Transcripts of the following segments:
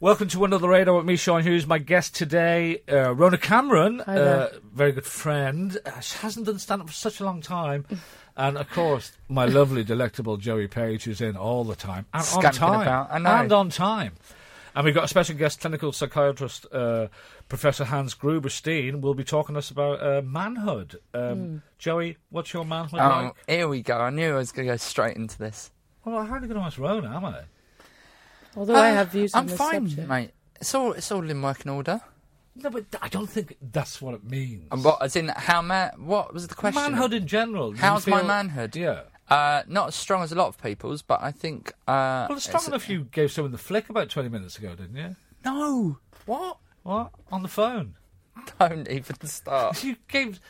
Welcome to another radar with me, Sean Hughes. My guest today, uh, Rona Cameron, Hi there. uh, very good friend. Uh, she hasn't done stand up for such a long time. And of course, my lovely, delectable Joey Page, who's in all the time. And on Scampering time. about, I know. And on time. And we've got a special guest, clinical psychiatrist, uh, Professor Hans Gruberstein, will be talking to us about uh, manhood. Um, Joey, what's your manhood Oh, like? here we go. I knew I was going to go straight into this. Well, I'm hardly going to ask Rona, am I? Although I Uh, have views I'm on this fine, subject. mate. It's all it's all in working order. No, but I don't think that's what it means. And what as in how man? What was the question? Manhood in general. do you How's my manhood? Yeah. Uh, not as strong as a lot of people's, but I think. Uh, Well, it's strong it's- enough you gave someone the flick about 20 minutes ago, didn't you? No, what? What? On the phone. Don't even start. You gave.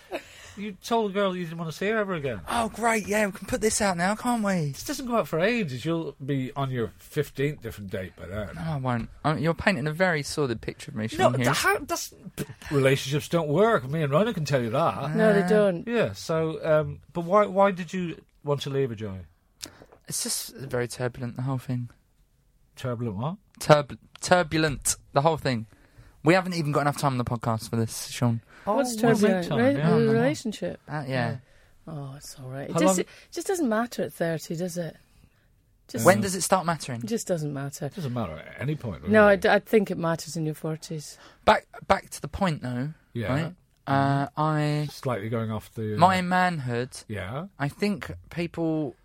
You told the girl you didn't want to see her ever again. oh, great! Yeah, we can put this out now, can't we? This doesn't go out for ages. You'll be on your 15th different date by then. No, I won't. I you're painting a very sordid picture of me, No, Sean th- Hughes. how, that's, relationships don't work. Me and Rona can tell you that. No, they don't. Yeah, so, um, but why why did you want to leave her, Joey? It's just very turbulent, the whole thing. Turbulent what? Turb- turbulent, the whole thing. We haven't even got enough time on the podcast for this, Sean. What's Oh, we'll make turbulent? time, Re- yeah. a relationship. Uh, yeah. Oh, it's all right. It How just, long- it just doesn't matter at 30, does it? Just, When does it start mattering? It just doesn't matter. It doesn't matter at any point. Really. No, I, d- I think it matters in your 40s. Back back to the point though. Yeah. Right. Uh, I Slightly going off the. Uh, my manhood. Yeah. I think people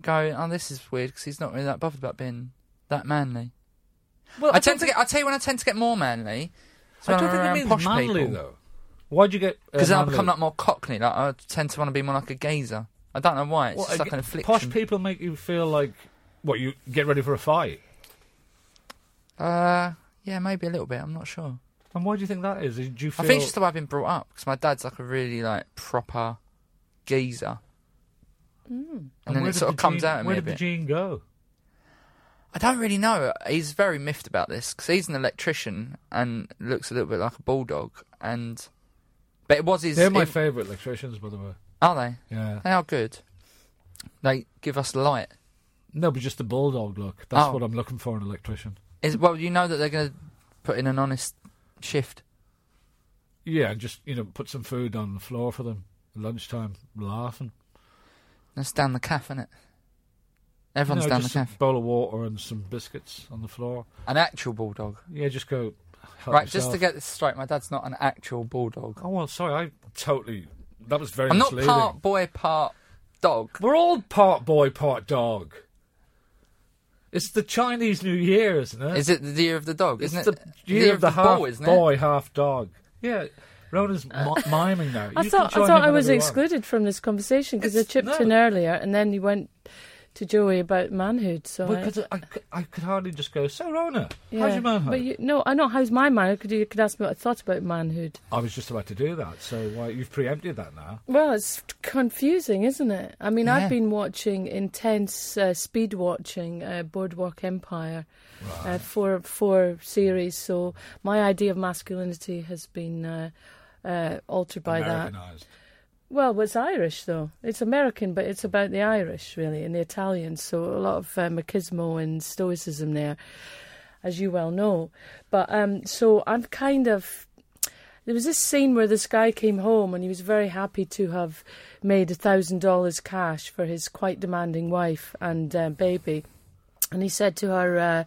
go, "Oh, this is weird," because he's not really that bothered about being that manly. Well, I, tend to get. I tell you when I tend to get more manly. It's I don't think it means posh manly, people. though. Why'd you get. uh, Because then I manly? become like more cockney. Like I tend to want to be more like a geezer. I don't know why. It's What, just uh, like an affliction. Posh people make you feel like what you get ready for a fight. Uh, yeah, maybe a little bit. I'm not sure. And why do you think that is? Do you feel? I think it's just the way I've been brought up. Because my dad's like a really like proper geezer. And, then it sort the of comes gene- out in me Where a did the bit. gene go? I don't really know. He's very miffed about this because he's an electrician and looks a little bit like a bulldog. And but it was his. They're my it- favourite electricians, by the way. are they? Yeah. They are good. They give us light. No, but just the bulldog look. That's Oh. what I'm looking for in an electrician. Is well, you know that they're going to put in an honest shift. Yeah, and just you know, put some food on the floor for them lunchtime, laughing. That's down the calf, isn't it? Everyone's you know, down the just a calf. bowl of water and some biscuits on the floor. An actual bulldog. Yeah, just go. help right, just yourself. to get this straight, my dad's not an actual bulldog. Oh well, sorry, I totally. That was very I'm not misleading. part boy, part dog. We're all part boy, part dog. It's the Chinese New Year, isn't it? Is it the year of the dog? Isn't the it the year, of the, half bull, isn't it? boy, half dog. Yeah, Rona's uh, mi- miming now. I You thought I join thought I was whenever you want. excluded from this conversation because I It's- chipped no. in earlier and then you went to Joey about manhood. So I- Because I, could- I could hardly just go, so Rona, yeah. how's your manhood? But you, no, I know how's my manhood. Could you could ask me what I thought about manhood? I was just about to do that, so why you've preempted that now. Well, it's confusing, isn't it? I mean, Yeah. I've been watching intense uh, speed watching uh, Boardwalk Empire, uh, four four series. So my idea of masculinity has been uh, uh, altered by that. Well, it's Irish though. It's American, but it's about the Irish really and the Italians. So a lot of uh, machismo and stoicism there, as you well know. But um, so I'm kind of. There was this scene where this guy came home and he was very happy to have made a thousand dollars cash for his quite demanding wife and uh, baby, and he said to her. Uh,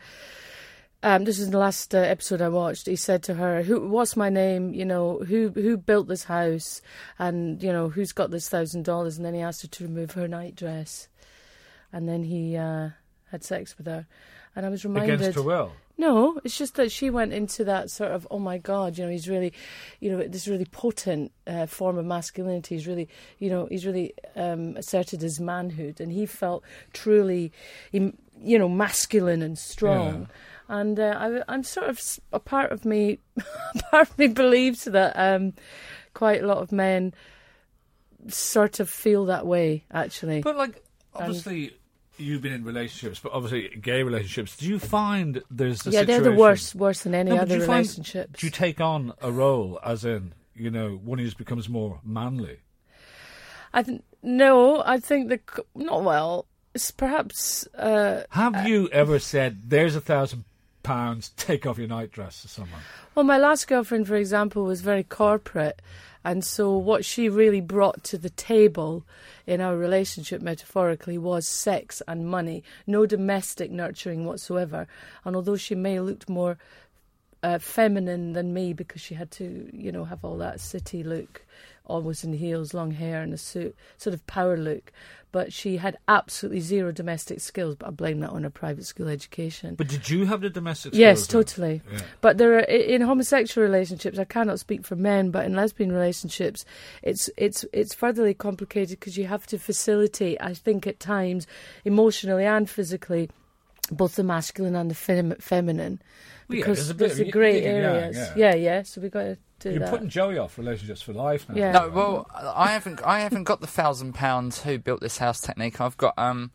um, this is the last uh, episode I watched. He said to her, "Who? What's my name? You know, who who built this house, and you know who's got this thousand dollars?" And then he asked her to remove her nightdress, and then he uh, had sex with her. And I was reminded. Against her will. No, it's just that she went into that sort of, oh my God, you know, he's really, you know, this really potent uh, form of masculinity. He's really, you know, he's really um, asserted his manhood, and he felt truly, you know, masculine and strong. And uh, I, I'm sort of a part of me, part of me believes that um, quite a lot of men sort of feel that way. Actually, But like, obviously, you've been in relationships, but obviously gay relationships. Do you find there's yeah, they're the worst, worse than any No, other do you find- relationships. Do you take on a role, as in, you know, one who just becomes more manly? I th- no, I think the not well. It's perhaps uh, Have you ever said, "There's a thousand pounds, take off your nightdress" to someone? Well, my last girlfriend, for example, was very corporate. And so, what she really brought to the table in our relationship, metaphorically, was sex and money. No domestic nurturing whatsoever. And although she may have looked more uh, feminine than me because she had to, you know, have all that city look, always in heels, long hair, and a suit, sort of power look. But she had absolutely zero domestic skills. But I blame that on her private school education. But did you have the domestic? Yes, skills then? totally. Yeah. But there are in homosexual relationships. I cannot speak for men, but in lesbian relationships, it's it's it's furtherly complicated because you have to facilitate. I think at times, emotionally and physically, both the masculine and the fem- feminine, Well, yeah, because there's a bit there's of the yin- grey yin and yeah. yeah, yeah. So we got to do You're that. putting Joey off relationships for life now. Yeah. No, well, I haven't. I haven't got the thousand pounds. Who built this house technique? I've got. Um,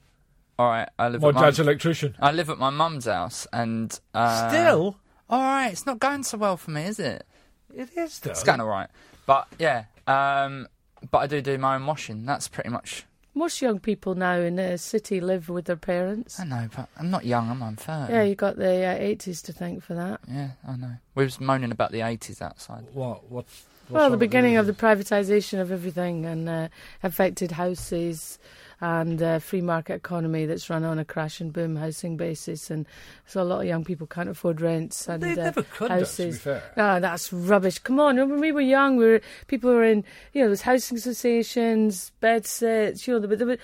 all right. I live. My at dad's electrician. I live at my mum's house, and uh, Still, All right. It's not going so well for me, is it? it is though. It's going all right, but yeah. Um, but I do do my own washing. That's pretty much. Most young people now in the city live with their parents. I know, but I'm not young. I'm. I'm thirty. Yeah, you got the uh, 80s to thank for that. Yeah, I know. We was moaning about the 80s outside. What? What? Well, the beginning of the privatisation of everything and uh, affected houses and uh, free market economy that's run on a crash and boom housing basis, and so a lot of young people can't afford rents and They uh, never could, though, to be houses. fair. Ah, that's rubbish. Come on, when we were young, we were people were in you know there's housing associations, bed sits. You know, there, there, were-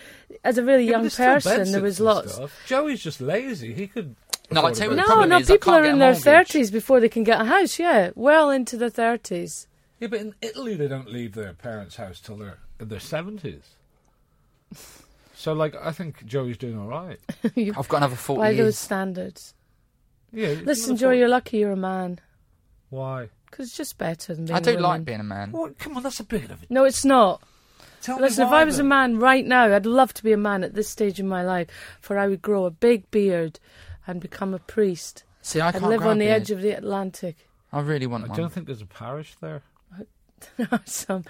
as a really Yeah, young there's still person, there was sits and lots. stuff. Joey's just lazy. He could. No, I tell you what No, no, is people are in their thirties before they can get a house. Yeah, well into the thirties. Yeah, but in Italy they don't leave their parents' house till they're in their seventies. So, like, I think Joey's doing all right. I've got another 40 By years. those standards. Yeah. you Listen, Joey, Joe, you're lucky you're a man. Why? Because it's just better than being I do a woman. like being a man. Well, come on, that's a bit of it. No, it's not. Tell Listen, me if why I was a then. man right now, I'd love to be a man at this stage in my life, for I would grow a big beard and become a priest. See, I I'd can't live grow on a the beard. edge of the Atlantic. I really want I one. don't think there's a parish there. Some,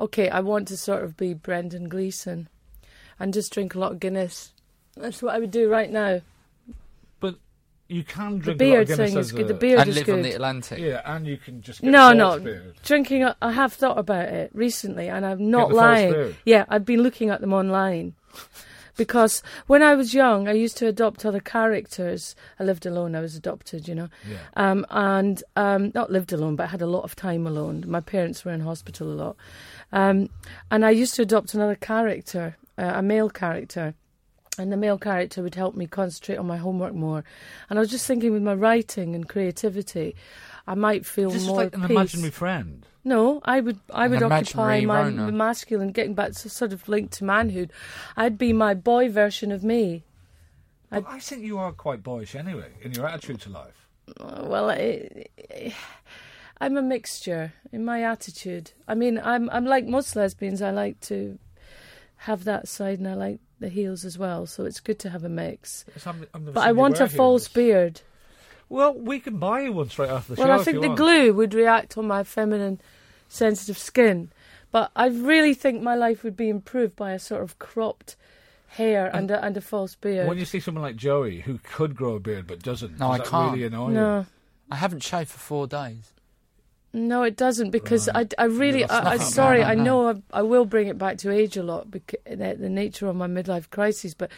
okay, I want to sort of be Brendan Gleeson and just drink a lot of Guinness. That's what I would do right now. But you can drink The drink beard a lot of Guinness thing is good. a- The beard and is live good. on the Atlantic. Yeah, and you can just get No, false no. beard. Drinking, I- I have thought about it recently, and I'm Get not the false lying. beard. Yeah, I've been looking at them online. Because when I was young, I used to adopt other characters. I lived alone. I was adopted, you know. Yeah. Um, and um, not lived alone, but I had a lot of time alone. My parents were in hospital a lot. Um, and I used to adopt another character, uh, a male character. And the male character would help me concentrate on my homework more. And I was just thinking with my writing and creativity, I might feel This is more like an peace. imaginary friend. No, I would I An would occupy my Rona. masculine, getting back to sort of linked to manhood. I'd be my boy version of me. But I think you are quite boyish anyway in your attitude to life. Uh, Well, I, I'm a mixture in my attitude. I mean, I'm I'm like most lesbians. I like to have that side, and I like the heels as well. So it's good to have a mix. Yes, I'm- I've But I want wear a false beard. Well, we can buy you one straight after the Well, show. I if think you the want. glue would react on my feminine, sensitive skin. But I really think my life would be improved by a sort of cropped hair and a, and a false beard. When you see someone like Joey who could grow a beard but doesn't, No, does I that can't. really annoy you? no, I haven't shaved for four days. No, it doesn't because Right. I, I really, I, I sorry, No, no, I know I, I will bring it back to age a lot because the, the nature of my midlife crisis, but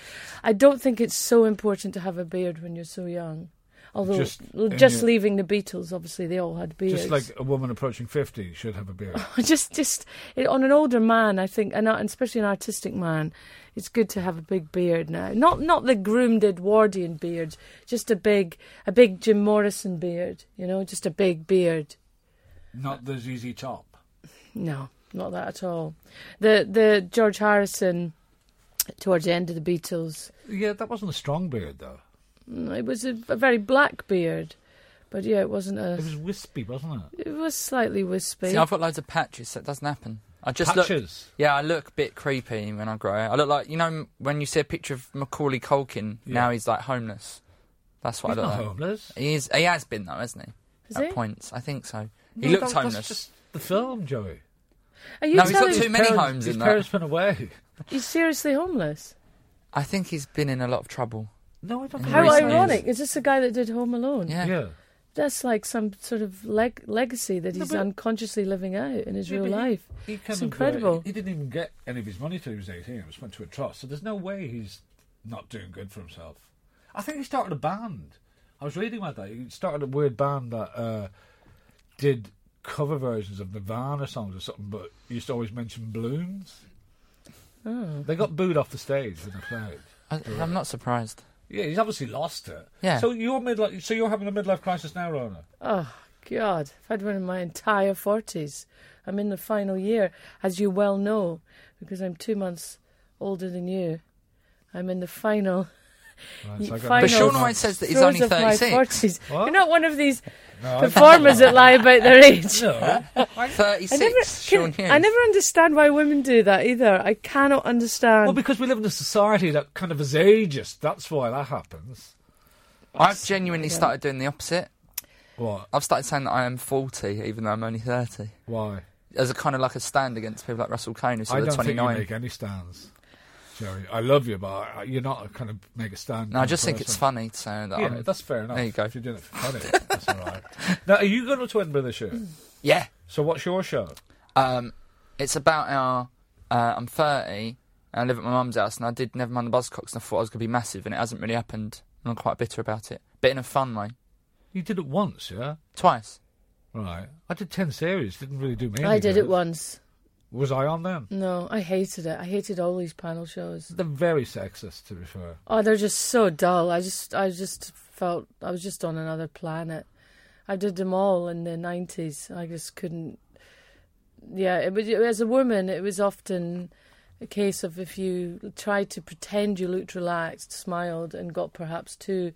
I don't think it's so important to have a beard when you're so young. Although Just just, your- leaving the Beatles, obviously they all had beards. Just like a woman approaching 50 should have a beard. just just it, on an older man, I think, and, uh, and especially an artistic man, it's good to have a big beard now. Not not the groomed Edwardian beard, just a big a big Jim Morrison beard. You know, just a big beard. Not the ZZ Top. No, not that at all. The the George Harrison towards the end of the Beatles. Yeah, that wasn't a strong beard though. Mm, It was a, a very black beard, but yeah, it wasn't a. It was wispy, wasn't it? It was slightly wispy. See, I've got loads of patches, so it doesn't happen. I just look. Patches. Yeah, I look a bit creepy when I grow. I look like you know when you see a picture of Macaulay Culkin. Yeah. Now he's like homeless. That's what He's I look not like. homeless. He is. He has been though, hasn't he? Is At he? points, I think so. No, he looks that- homeless. That's just the film, Joey. Are you No, he's got too many Parents- homes his in that. parents went away. he's seriously homeless? I think he's been in a lot of trouble. No, I don't How recent ironic! Is this the guy that did Home Alone? Yeah. Yeah. That's like some sort of leg- legacy that he's but- unconsciously living out in his Yeah, real he- life. He kind It's of, incredible. he didn't even get any of his money till he was 18. It was went to a trust. So there's no way he's not doing good for himself. I think he started a band. I was reading about that. He started a weird band that uh, did cover versions of Nirvana songs or something, but used to always mention balloons. Oh. They got booed off the stage in a crowd. I, I'm not surprised. Yeah, he's obviously lost it. Yeah. So you're midlife. So you're having a midlife crisis now, Rona. Oh God! I've had one in my entire forties. I'm in the final year, as you well know, because I'm two months older than you. I'm in the final. Right, You so I got- find But I Sean know. always says that he's throes only of my 36. 40s. What? You're not one of these No, performers that lie about their age. No. I- 36, I never, Sean can- Hughes. I never understand why women do that either. I cannot understand. well, because we live in a society that kind of is ageist. That's why that happens. I've genuinely started doing the opposite. What? I've started saying that I am 40, even though I'm only 30. Why? As a kind of like a stand against people like Russell Kane, who I don't think you 29. make any stands, Jerry. I love you, but I- you're not a kind of make a stand. No, I just of think it's funny to say that Yeah, I'm. that's fair enough. There you go. If you're doing it for funny, that's all right. Now, are you going to Edinburgh this year? Yeah. So, what's your show? Um, it's about our. Uh, I'm 30, and I live at my mum's house, and I did Nevermind the Buzzcocks, and I thought I was going to be massive, and it hasn't really happened, and I'm quite bitter about it. But in a fun way. You did it once, yeah? Twice. Right. I did ten series. Didn't really do me. I did good. it once. Was I on them? No, I hated it. I hated all these panel shows. They're very sexist, to be fair. Oh, they're just so dull. I just, I just felt I was just on another planet. I did them all in the nineties. I just couldn't. Yeah, it was as a woman. It was often a case of if you tried to pretend you looked relaxed, smiled, and got perhaps two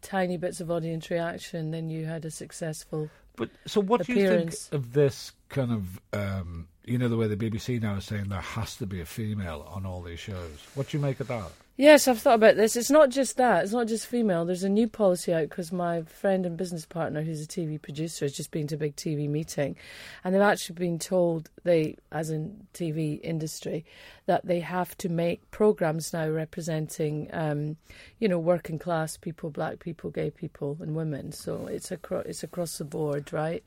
tiny bits of audience reaction, then you had a successful. But so, what do you think Appearance. of this kind of? Um, you know, the way the BBC now is saying there has to be a female on all these shows. What do you make of that? Yes, I've thought about this. It's not just that. It's not just female. There's a new policy out because my friend and business partner, who's a TV producer, has just been to a big TV meeting, and they've actually been told they, as in TV industry, that they have to make programs now representing, um, you know, working class people, black people, gay people, and women. So it's across it's across the board, right?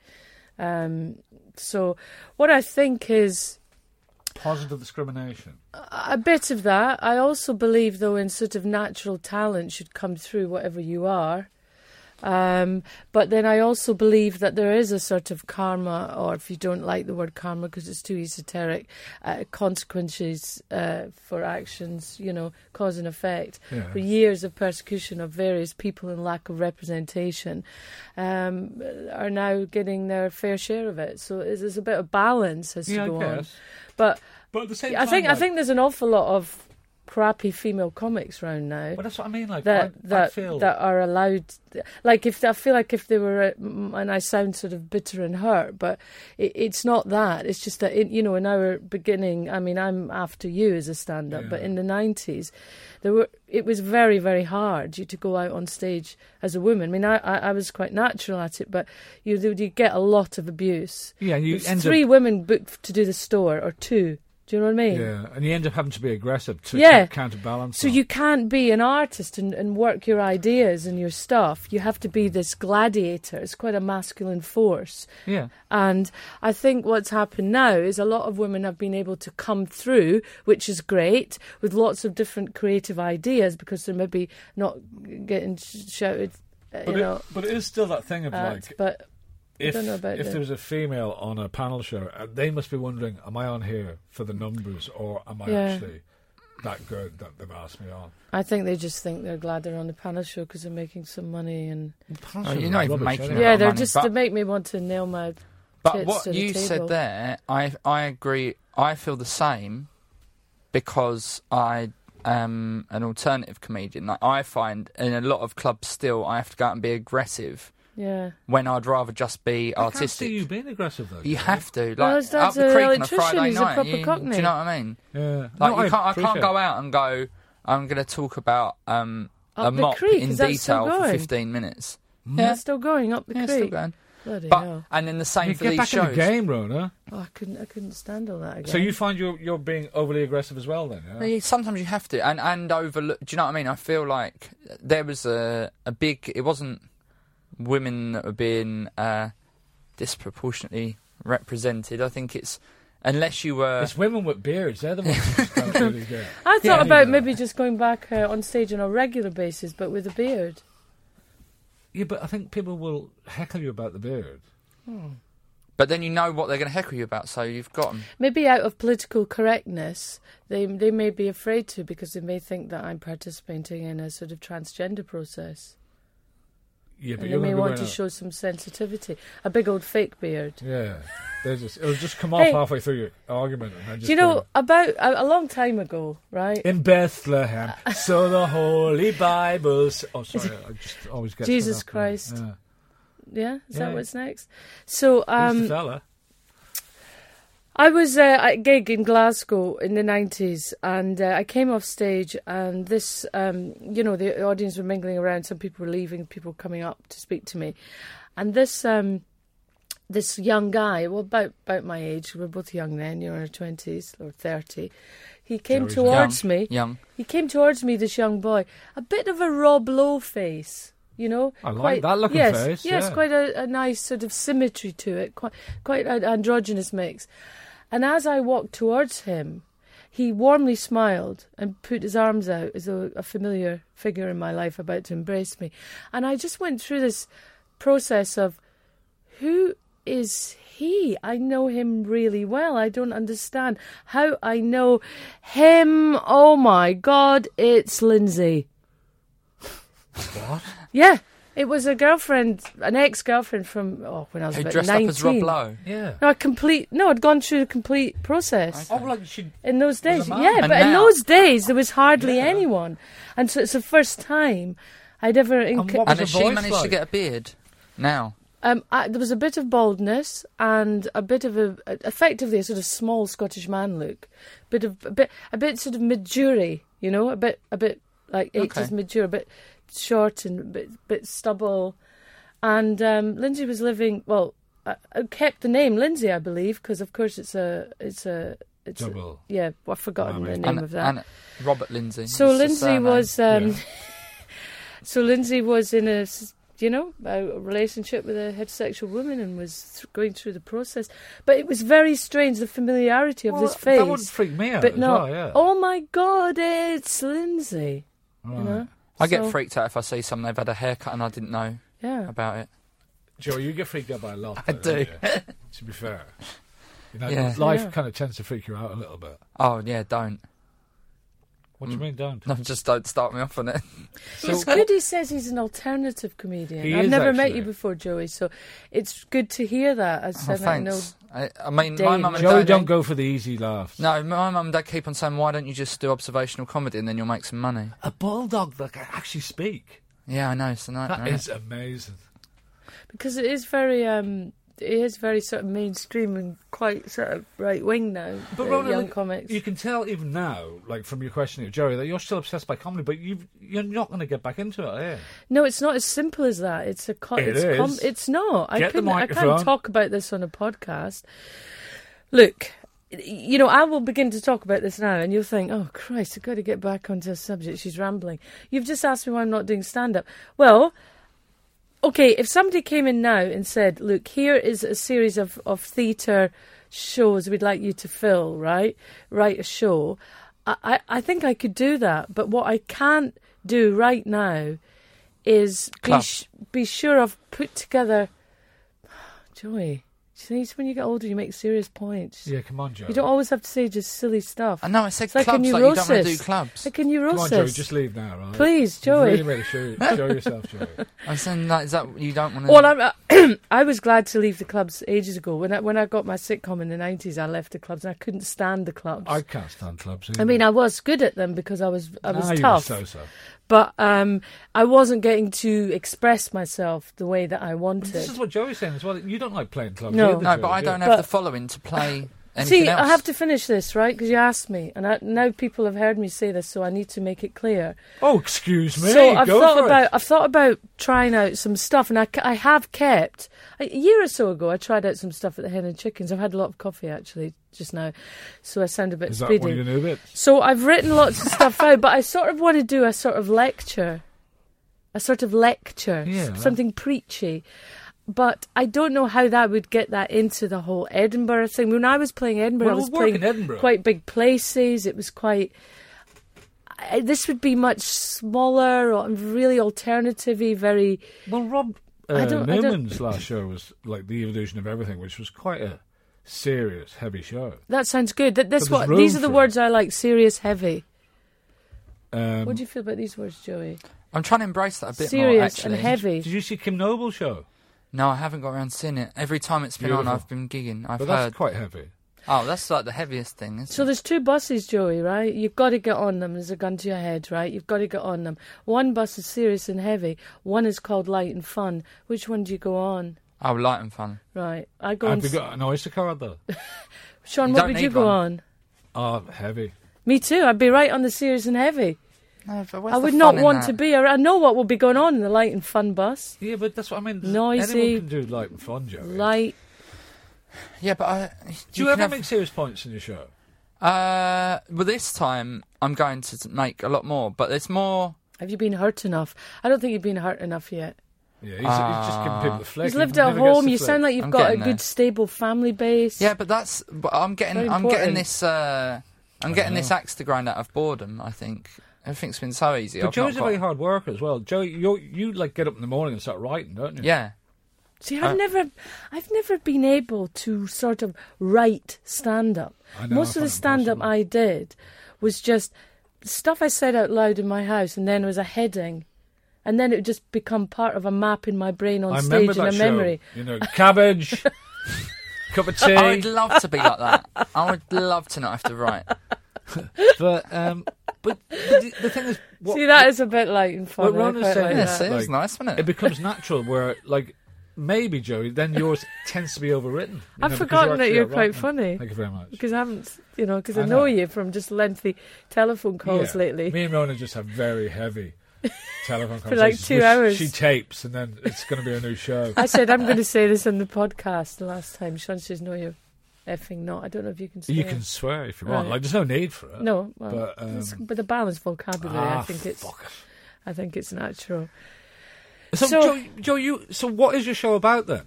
Um, so what I think is Positive discrimination. a bit of that. I also believe, though, in sort of natural talent should come through whatever you are. Um, but then I also believe that there is a sort of karma, or if you don't like the word karma because it's too esoteric, uh, consequences uh, for actions, you know, cause and effect. Yeah. For years of persecution of various people and lack of representation, um, are now getting their fair share of it. So there's a bit of balance has Yeah, to go on. But But at the same time, I think I think there's an awful lot of crappy female comics round now Well, that's what I mean. Like, that I, I feel that are allowed. Like if I feel like if they were, uh, and I sound sort of bitter and hurt, but it, it's not that. It's just that in, you know in our beginning. I mean, I'm after you as a stand-up, but in the '90s, there were. It was very very hard you to go out on stage as a woman. I mean, I I, I was quite natural at it, but you you get a lot of abuse. yeah, you three up women booked to do the store, or two. Do you know what I mean? yeah, and you end up having to be aggressive to Yeah. counterbalance. So that. you can't be an artist and, and work your ideas and your stuff. You have to be this gladiator. It's quite a masculine force. yeah, And I think what's happened now is a lot of women have been able to come through, which is great, with lots of different creative ideas because they're maybe not getting shouted, but you know, but it is still that thing of at. like but if don't know about if the- there was a female on a panel show, uh, they must be wondering, am I on here for the numbers or am I Yeah. actually that good that they've asked me on? I think they just think they're glad they're on the panel show because they're making some money and Oh, you're not even making anyway. yeah, they're money, just but- to make me want to nail my But tits what to the you table. said there, I I agree. I feel the same because I am an alternative comedian. Like I find in a lot of clubs still, I have to go out and be aggressive Yeah. when I'd rather just be I can't see artistic. you being aggressive though. You Joe. have to, like Well, his up the creek on a electrician, Friday he's a night. proper you- do cockney. you know what I mean? Yeah. Like No, you can't, I appreciate can't go out and go. I'm going to talk about um, a Up the mop creek, in is that still detail for 15 minutes. Yeah. Still going up the Yeah, creek. still going. Bloody But hell. and then the same You for get these back shows. in the game, Rona. Oh, I couldn't. I couldn't stand all that again. So you find you're you're being overly aggressive as well, then? No, Yeah. Sometimes you have to, and and overlook. Do you know what I mean? I feel like there was a a big. It wasn't women that are being uh, disproportionately represented. I think it's unless you were. It's women with beards. They're the ones really. I thought Yeah. about Yeah. maybe just going back uh, on stage on a regular basis, but with a beard. Yeah, but I think people will heckle you about the beard. But then you know what they're going to heckle you about, so you've got 'em. Maybe out of political correctness, they they may be afraid to because they may think that I'm participating in a sort of transgender process, Yeah, but and you're may want to a- show some sensitivity. A big old fake beard. Yeah, they just it'll just come off Hey. halfway through your argument. And just Do you know go, about a, a long time ago, right? in Bethlehem, so the Holy Bibles. Oh, sorry, I just always get Jesus. Christ. Yeah. Yeah, is Yeah. that what's next? So um? I was uh, at a gig in Glasgow in the 90s and uh, I came off stage and this, um, you know, the audience were mingling around. Some people were leaving, people were coming up to speak to me. And this um, this young guy, well, about, about my age, we are both young then, you know, in our 20s or 30, he came towards young, me. Young. He came towards me, this young boy, a bit of a Rob Lowe face, you know. I like quite, that looking yes, face, Yes, yeah. quite a, a nice sort of symmetry to it, quite quite an androgynous mix. And as I walked towards him, he warmly smiled and put his arms out as though a familiar figure in my life about to embrace me. And I just went through this process of who is he? I know him really well. I don't understand how I know him. Oh my God, it's Lindsay. What? Yeah, it was a girlfriend, an ex-girlfriend from oh when I was Who about dressed nineteen. up as Rob Lowe. Yeah. No, a complete. No, I'd gone through the complete process Oh, like she. in those days. Yeah, And but in now- those days there was hardly Yeah. anyone, and so it's the first time I'd ever. And Inc- what And was has her she voice managed to like? get a beard now? um, I, there was a bit of baldness and a bit of a, effectively a sort of small Scottish man look, bit of a bit, a bit sort of Midge Ure, you know, a bit, a bit like eighties Okay. Midge Ure, a bit short and a bit, bit stubble, and um, Lindsay was living well. I, I kept the name Lindsay, I believe, because of course it's a, it's a, it's a, yeah. Well, I've forgotten Oh, the name and, of that. and Robert Lindsay. So is Lindsay was, um, Yeah. so Lindsay was in a, you know, a relationship with a heterosexual woman and was th- going through the process. But it was very strange the familiarity of Well, this face. That would freak me out. but as no, well, yeah. oh my God, it's Lindsay. Right. You know, I get freaked out if I see someone they've had a haircut and I didn't know Yeah, about it. Joe, you get freaked out by a lot. I though, do. don't to be fair, you know, Yeah. life Yeah. kind of tends to freak you out a little bit. Oh yeah, don't. What do you mean, don't? No, just don't start me off on it. it's good. He says he's an alternative comedian. He I've is, never met actually. you before, Joey. So it's good to hear that. As Oh, I know, thanks. I, I mean, my Dave. mum and Joey, dad. don't go for the easy laughs. No, my mum and dad keep on saying, "Why don't you just do observational comedy and then you'll make some money?" A bulldog that can actually speak. Yeah, I know. It's a nightmare. is amazing. because it is very um it is very sort of mainstream and quite sort of right wing now But the Rona, young like, comics You can tell even now, like from your question to Joey, that you're still obsessed by comedy, but you've, you're not going to get back into it, are you? no it's not as simple as that it's a co- It it's com- it's not i Get the couldn't i can't talk about this on a podcast look you know, I will begin to talk about this now, and you'll think, "Oh Christ, I've got to get back onto a subject." She's rambling. You've just asked me why I'm not doing stand-up. Well, okay, if somebody came in now and said, "Look, here is a series of of theatre shows we'd like you to fill, right? Write a show," I, I think I could do that. But what I can't do right now is be sh- be sure I've put together. Joey, See, it's when you get older, you make serious points. Yeah, come on, Joe. You don't always have to say just silly stuff. I know I said It's like a clubs, like you don't want to do neurosis. clubs. Like a neurosis. Come on. Joey, just leave now, right? Please, Joey. Really make sure show yourself, Joey. I'm saying like, is that you don't want to? Well, I'm, uh, I was glad to leave the clubs ages ago. When I when I got my sitcom in the nineties, I left the clubs and I couldn't stand the clubs. I can't stand clubs. I mean, I was good at them because I was I was nah, you tough, so so. But um, I wasn't getting to express myself the way that I wanted. This is what Joey's saying as well. You don't like playing clubs, No. either, no, Joey, but I do don't you? have But- the following to play anything See, else. I have to finish this right because you asked me, and I, now people have heard me say this, so I need to make it clear. Oh, excuse me. So I've Go thought for about It. I've thought about trying out some stuff, and I, I have kept a year or so ago. I tried out some stuff at the Hen and Chickens. I've had a lot of coffee actually just now, so I sound a bit Is that speedy. one of your? So I've written lots of stuff out, but I sort of want to do a sort of lecture, a sort of lecture, Yeah. something preachy. But I don't know how that would get that into the whole Edinburgh thing. When I was playing Edinburgh, Well, I was playing in Edinburgh. quite big places. It was quite. I, this would be much smaller or really alternative-y, very. Well, Rob I uh, don't- I don't- Newman's last show was like the evolution of everything, which was quite a serious, heavy show. That sounds good. That, that's what these are the for it. words I like. Serious, heavy. Um, what do you feel about these words, Joey? I'm trying to embrace that a bit more. Serious Actually, and heavy. did you see Kim Noble's show? No, I haven't got around to seeing it. Every time it's been on, I've been gigging. I've but heard. that's quite heavy. Oh, that's like the heaviest thing. Isn't So it? there's two buses, Joey, right? You've got to get on them. There's a gun to your head, right? You've got to get on them. One bus is serious and heavy. One is called light and fun. Which one do you go on? Oh, light and fun. Right. I go on. Have you got an Oyster card though? Sean, You what don't would you need go one. on? Oh, heavy. Me too. I'd be right on the serious and heavy. No, I would not want that? to be. I know what will be going on in the light and fun bus. Yeah, but that's what I mean. Noisy. Anyone can do light and fun, Joey. Light. Yeah, but I. do you, can ever have- make serious points in your show? Uh, well, this time I'm going to make a lot more, but it's more. Have you been hurt enough? I don't think you've been hurt enough yet. Yeah, he's, he's just giving people the flick. You've He lived at home. You sound like you've I'm got a good, there. stable family base. Yeah, but that's. But I'm getting. I'm getting this. Uh, I'm getting know. this axe to grind out of boredom. I think everything's been so easy. But I've Joey's a not very hard worker as well. Joey, you you like get up in the morning and start writing, don't you? Yeah. See, I've Uh, never, I've never been able to sort of write stand up. Most of the stand up. I did was just stuff I said out loud in my house, and then it was a heading, and then it would just become part of a map in my brain on I stage in that a show. memory. You know, cabbage, cup of tea. I would love to be like that. I would love to not have to write. but um, but, but the, the thing is, what, See, that is a bit light and What fun. I Rona's saying like Yeah, is- that. see, it was Like, nice, wasn't it it? becomes natural where like maybe Joey, then yours tends to be overwritten. I've know, because forgotten that you're quite writing. funny. Thank you very much. Because I haven't, you know, because I I, know. know you from just lengthy telephone calls Yeah. lately. Me and Rona just have very heavy telephone conversations. For like two hours. She tapes, and then it's going to be a new show. I said I'm going to say this on the podcast the last time. Sean says, "No, you're effing not." I don't know if you can. Say you can swear if you want. Right. Like, there's no need for it. No, well, But, um, it's- with a balanced vocabulary, Ah, I think it's. fuck it. I think it's natural. So, So- Joe, Joe, you. So, what is your show about then?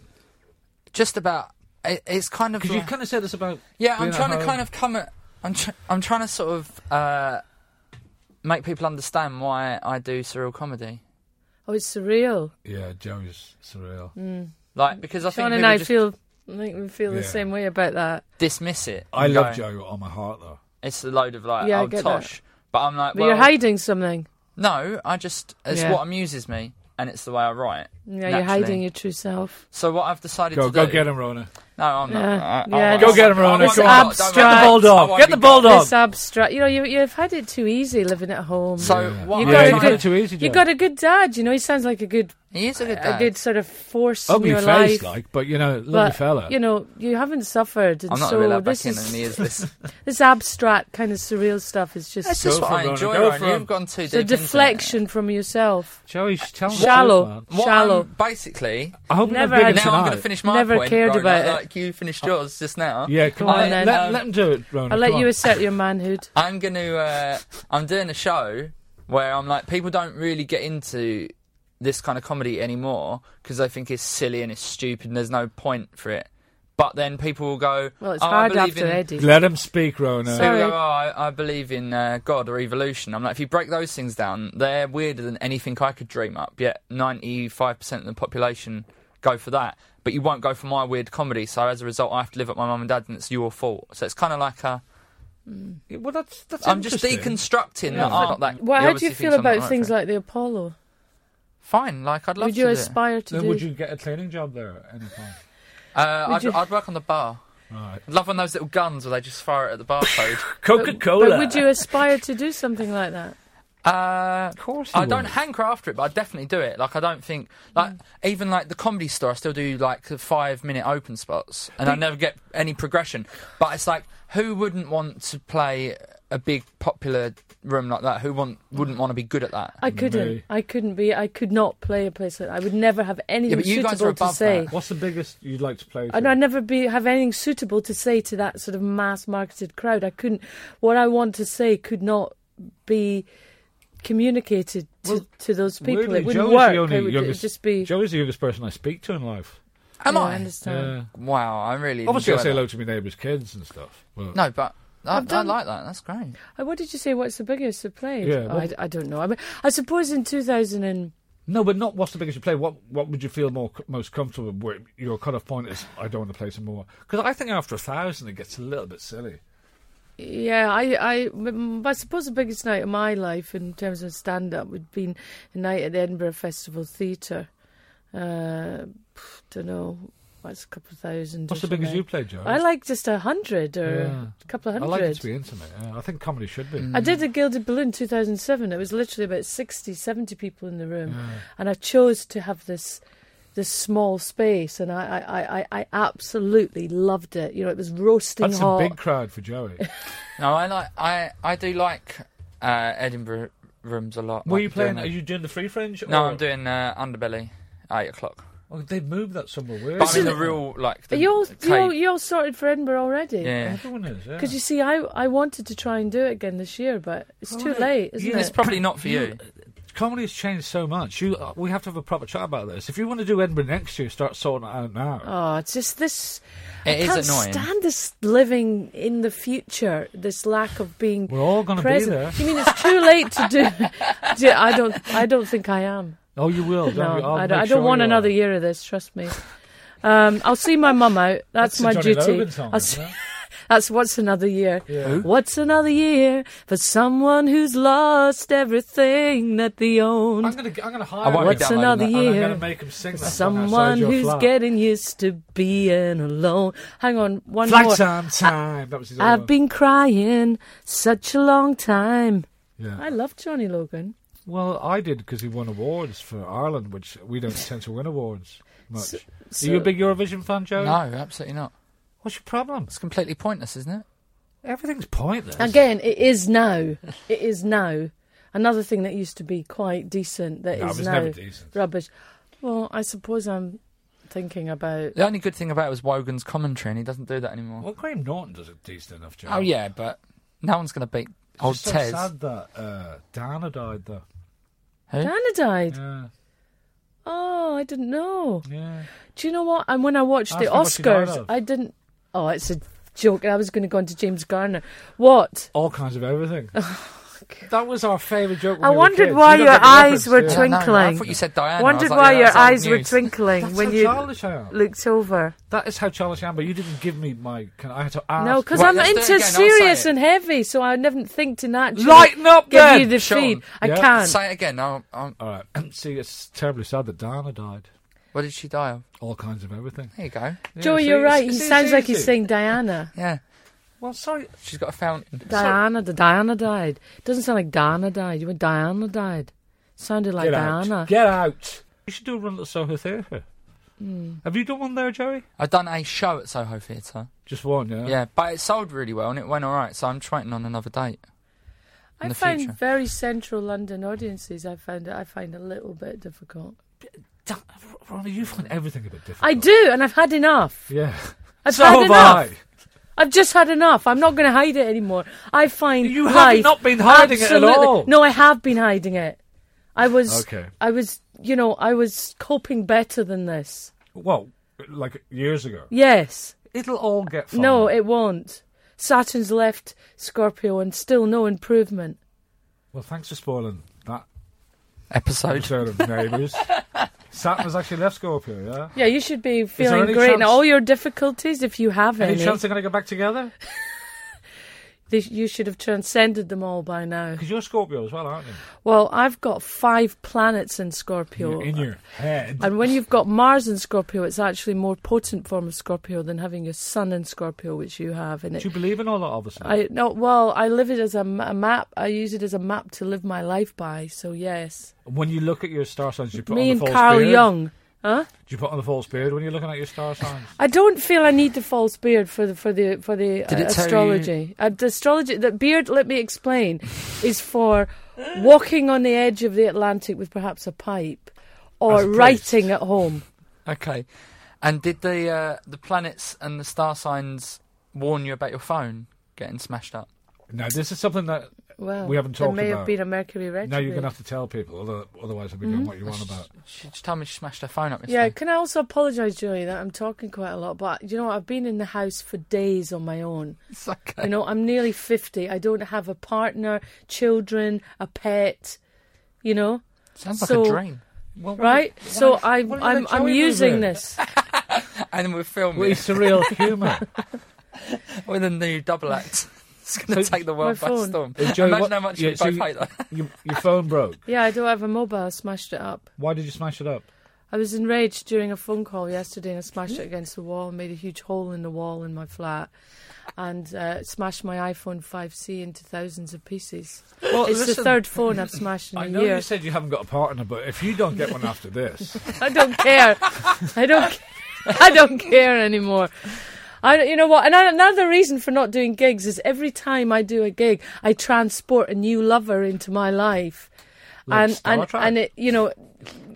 Just about. It, it's kind of. Because you kind of said it's about. Yeah, I'm being at trying to kind of come at. I'm tr- I'm trying to sort of uh, make people understand why I do surreal comedy. Oh, it's surreal. Yeah, Joey's surreal. Mm. Like because I think Sean people and I just feel. I think we feel Yeah. the same way about that. dismiss it. I and love go, Joe on my heart though. It's a load of like Yeah, I oh get tosh. But I'm like, But well, you're hiding something. no, I just it's Yeah. what amuses me, and it's the way I write. Yeah, you're Naturally. hiding your true self. So what I've decided Go, to go do. get him, Rona. No, I'm not. Yeah. I- I Yeah, won't- Go get him, I Rona, won't come on. Abstract. Get the bulldog. Won't Get the got. bulldog. This abstract. You know, you you've had it too easy living at home. So Yeah. what You I'm got yeah, you trying- had good- it too easy, Joe. you got a good dad. You know, he sounds like a good, He is a good a dad. good sort of force ugly in your face, life. like, but you know, lovely but fella. you know, you haven't suffered, and I'm not so really allowed this back in, is and he is this. this abstract kind of surreal stuff is just That's just what for I enjoy. go Ryan. for. You've gone too it's deep. a into it. deflection from yourself. Joey, tell me Shallow. the truth. What Shallow. I'm- basically, I hope Never you're had- not now I'm going to finish my Never point. cared right, about like, it. like you finished yours just now. Yeah, come Go on on. then. Let, Um, let him do it, Rona. I'll let you assert your manhood. I'm going to. Uh, I'm doing a show where I'm like, people don't really get into this kind of comedy anymore because they think it's silly and it's stupid and there's no point for it. But then people will go, Well, it's oh, I hard believe after in, Eddie. Let him speak, Rona. People go, oh, I, I believe in uh, God or evolution. I'm like, if you break those things down, they're weirder than anything I could dream up. Yet 95% of the population go for that. But you won't go for my weird comedy. So as a result, I have to live at my mum and dad's, and it's your fault. So it's kind of like a. Yeah, well, that's that's. I'm just interesting. deconstructing Yeah. the art. Like, Well, how do you feel about things like the Apollo? For it. Fine, like I'd love Would to you do it. Would you aspire to Then do? would you get a cleaning job there at any point? Uh, I'd, you- I'd work on the bar. Right. I'd love one of those little guns where they just fire it at the barcode. Coca Cola. But would you aspire to do something like that? uh, Of course. I you don't would. hanker after it, but I definitely do it. Like I don't think like even like the comedy store, I still do like the five minute open spots, and I never get any progression. But it's like who wouldn't want to play a big popular room like that? Who want wouldn't want to be good at that? I couldn't. Me. I couldn't be. I could not play a place like that. I would never have anything but you guys suitable are to say. that. What's the biggest you'd like to play? And to? I'd never be have anything suitable to say to that sort of mass marketed crowd. I couldn't. What I want to say could not be communicated to, Well, to those people. Weirdly, it wouldn't Joey's work. the only It would youngest, just be. Joe is the youngest person I speak to in life. Am Yeah, I? understand. Yeah. Wow, I'm really Obviously, I say that. hello to my neighbours' kids and stuff. But No, but I, I've done- I like that. That's great. Uh, What did you say? What's the biggest of played? Yeah, Oh, I, I don't know. I mean, I suppose in 2000 and no, but not what's the biggest you play. What what would you feel more most comfortable? Where your cut off point is, I don't want to play some more because I think after a thousand it gets a little bit silly. Yeah, I I suppose the biggest night of my life in terms of stand up would be a night at the Edinburgh Festival Theatre. Uh, don't know, that's a couple of thousand. What's or the biggest you played, Joe? I like just a hundred or Yeah. a couple of hundred. I like it to be intimate. Yeah. I think comedy should be. I did a Gilded Balloon 2007. It was literally about 60, 70 people in the room, Yeah. and I chose to have this this small space, and I I, I, I- I absolutely loved it. You know, it was roasting That's hot. a big crowd for Joey. No, I like. I I do like uh, Edinburgh rooms a lot. Were like you playing? doing Are you doing the free fringe? No, I'm doing uh, Underbelly, eight o'clock. Oh, they've moved that somewhere weird. But I'm in the real like. The Are you all, cave. you all, you all sorted for Edinburgh already? Yeah. Everyone is. Yeah. Because you see, I I wanted to try and do it again this year, but it's too late, isn't Yeah, It's probably not for you. comedy has changed so much. You, uh, we have to have a proper chat about this. If you want to do Edinburgh next year, start sorting it out now. Oh, it's just this. It I is can't annoying. stand this living in the future. This lack of being We're all going to be present. there. You mean it's too late to do? do- I don't. I don't think I am. Oh, you will. Don't No, you? I'll I don't, I sure don't want another are. year of this. Trust me. Um, I'll see my mum out. That's, the my duty. Song, see- that's what's another year. Yeah. What's another year for someone who's lost everything that they own? I'm going to. I'm going to hire. I won't him, be What's another that. and I'm year? going to make him sing that song Someone outside who's flat. getting used to being alone. Hang on, one Flight more. time, time. That was his I've been crying such a long time. Yeah. I love Johnny Logan. Well, I did because he won awards for Ireland, which we don't tend to win awards much. So- Are you a big Eurovision fan, Joe? No, absolutely not. What's your problem? It's completely pointless, isn't it? Everything's pointless. Again, it is now. It is now. Another thing that used to be quite decent that is No, it was now never decent. rubbish. Well, I suppose I'm thinking about. The only good thing about it was Wogan's commentary, and he doesn't do that anymore. Well, Graham Norton does it decent enough, Joe. Oh yeah, but no one's going to beat It's old just so Tez. sad that uh, Dana died, though. Who? Dana died. Yeah, Oh, I didn't know. yeah. Do you know what? And when I watched Ask the me what she died Oscars. I didn't. Oh, it's a joke. I was going to go on to James Garner. What? All kinds of everything. that was our favourite joke. When I we were wondered kids. why You your eyes were do you? Yeah, no, no, I twinkling. thought you said Diana. I Wondered was like, why yeah, your eyes were twinkling That's when you childish I am. looked over. That is how childish I am, but you didn't give me my. Can I had to ask. No, because I'm let's do it into again, serious and heavy, so I never think to naturally Lighten up, give then. you the Sean. feed. I Yeah. can't. Say it again. No, I'm- All right. See, it's terribly sad that Diana died. what did she die of? All kinds of everything. There you go. Yeah, Joey, see, you're right. He it's sounds like he's saying Diana. Yeah, Well, sorry. she's got a fountain. Diana, the Diana died. Doesn't sound like Diana died. You went Diana died. Sounded like Get Diana. out. Get out. You should do a run at the Soho Theatre. Hmm. Have you done one there, Joey? I've done a show at Soho Theatre. Just one, yeah. Yeah, but it sold really well and it went all right. So I'm trying on another date. I find future. very central London audiences. I find it. I find a little bit difficult. Ronnie, you find everything a bit difficult. I do, and I've had enough. Yeah. I've so had have enough. I. I've just had enough. I'm not going to hide it anymore. I find You have life not been hiding it at all. No, I have been hiding it. I was. Okay. I was. You know, I was coping better than this. Well, like years ago. Yes. It'll all get fine. No, it won't. Saturn's left Scorpio, and still no improvement. Well, thanks for spoiling that Episode. episode of Neighbours. Saturn has actually left Scorpio, yeah? Yeah, you should be feeling great in all your difficulties if you have Any any. chance they're going to go back together? You should have transcended them all by now. Because you're Scorpio as well, aren't you? Well, I've got five planets in Scorpio. In your head. And when you've got Mars in Scorpio, it's actually a more potent form of Scorpio than having your Sun in Scorpio, which you have. And Do it, you believe in all that, obviously? I no, well, I live it as a, a map. I use it as a map to live my life by. So yes, when you look at your star signs, you put me on and Carl beard? Jung, huh? Do you put on the false beard when you're looking at your star signs? I don't feel I need the false beard for the for the for the Did uh, it tell astrology. Uh, the astrology, the beard. Let me explain. is for walking on the edge of the Atlantic with perhaps a pipe, or a writing at home. Okay. And did the uh, the planets and the star signs warn you about your phone getting smashed up? No, this is something that Well, We haven't talked about. there talked may have been a Mercury retrograde. now you're going to have to tell people, other- otherwise I'll be doing what you want about. She just told me she smashed her phone up Mm-hmm. Yeah, yesterday. can I also apologise, Joey, that I'm talking quite a lot, but you know what? I've been in the house for days on my own. It's okay. You know, I'm nearly 50. I don't have a partner, children, a pet, you know, Sounds like a dream. Well, right? why- so why I'm, don't I'm, I'm using in? this. And we're filming With surreal humour. with a new double act. It's going to So- take the world by phone. storm. Uh, Joey, Imagine what- how much yeah, you so both you- hate that. your, your phone broke. Yeah, I don't have a mobile. I smashed it up. Why did you smash it up? I was enraged during a phone call yesterday and I smashed it against the wall and made a huge hole in the wall in my flat and uh, smashed my iPhone 5C into thousands of pieces. Well, it's the third phone I've smashed in I a know you said you haven't got a partner, but if you don't get one after this, I don't care. I don't. I don't care anymore. I, you know what? And another reason for not doing gigs is every time I do a gig, I transport a new lover into my life, Like and Star and Trek? and it, you know,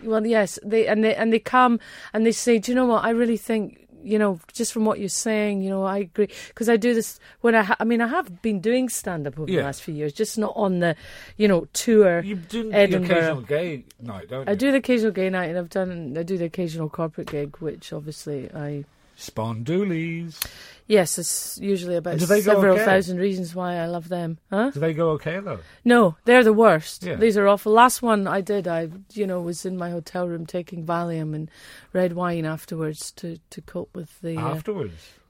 well, yes, they and they and they come and they say, do you know what? I really think. You know, just from what you're saying, you know, I agree because I do this when I. Ha- I mean, I have been doing stand up over Yeah. the last few years, just not on the, you know, tour. you do the occasional gay night, don't you? I do the occasional gay night, and I've done. I do the occasional corporate gig, which obviously I Spondoolies. Yes, it's usually about several okay? thousand reasons why I love them. Huh? Do they go okay though? No, they're the worst. Yeah. These are awful. Last one I did, I you know was in my hotel room taking Valium and red wine afterwards to to cope with the. Uh,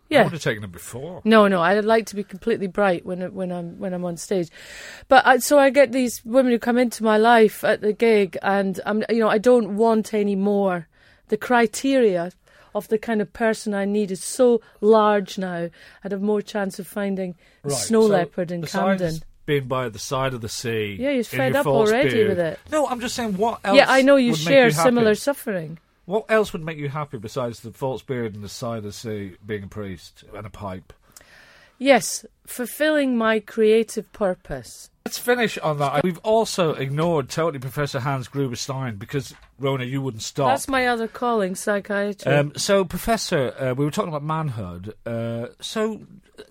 yeah. I would have taken it before. no, no, I'd like to be completely bright when when I'm when I'm on stage, but I, so I get these women who come into my life at the gig, and I'm you know I don't want any more. The criteria of the kind of person I need is so large now. I'd have more chance of finding a Right, snow so leopard in Camden. Being by the side of the sea. Yeah, you're fed up already beard. with it. No, I'm just saying what else. Yeah, I know you share you similar suffering. What else would make you happy besides the false beard and the side of the sea, being a priest and a pipe? Yes, fulfilling my creative purpose. Let's finish on that. We've also ignored totally Professor Hans Gruber-Stein because Rona, you wouldn't stop. That's my other calling, psychiatry. Um, so, Professor, uh, we were talking about manhood. Uh, so,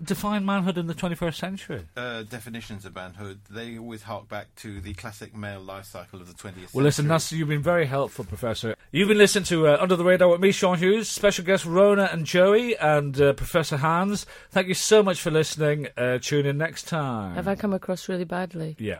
define manhood in the 21st century. uh, definitions of manhood, they always hark back to the classic male life cycle of the 20th century. Well, listen, that's, you've been very helpful, Professor. You've been listening to uh, Under the Radar with me, Sean Hughes, special guest Rona and Joey, and uh, Professor Hans. Thank you so much for listening. Uh, tune in next time. Have I come across really badly? Yeah.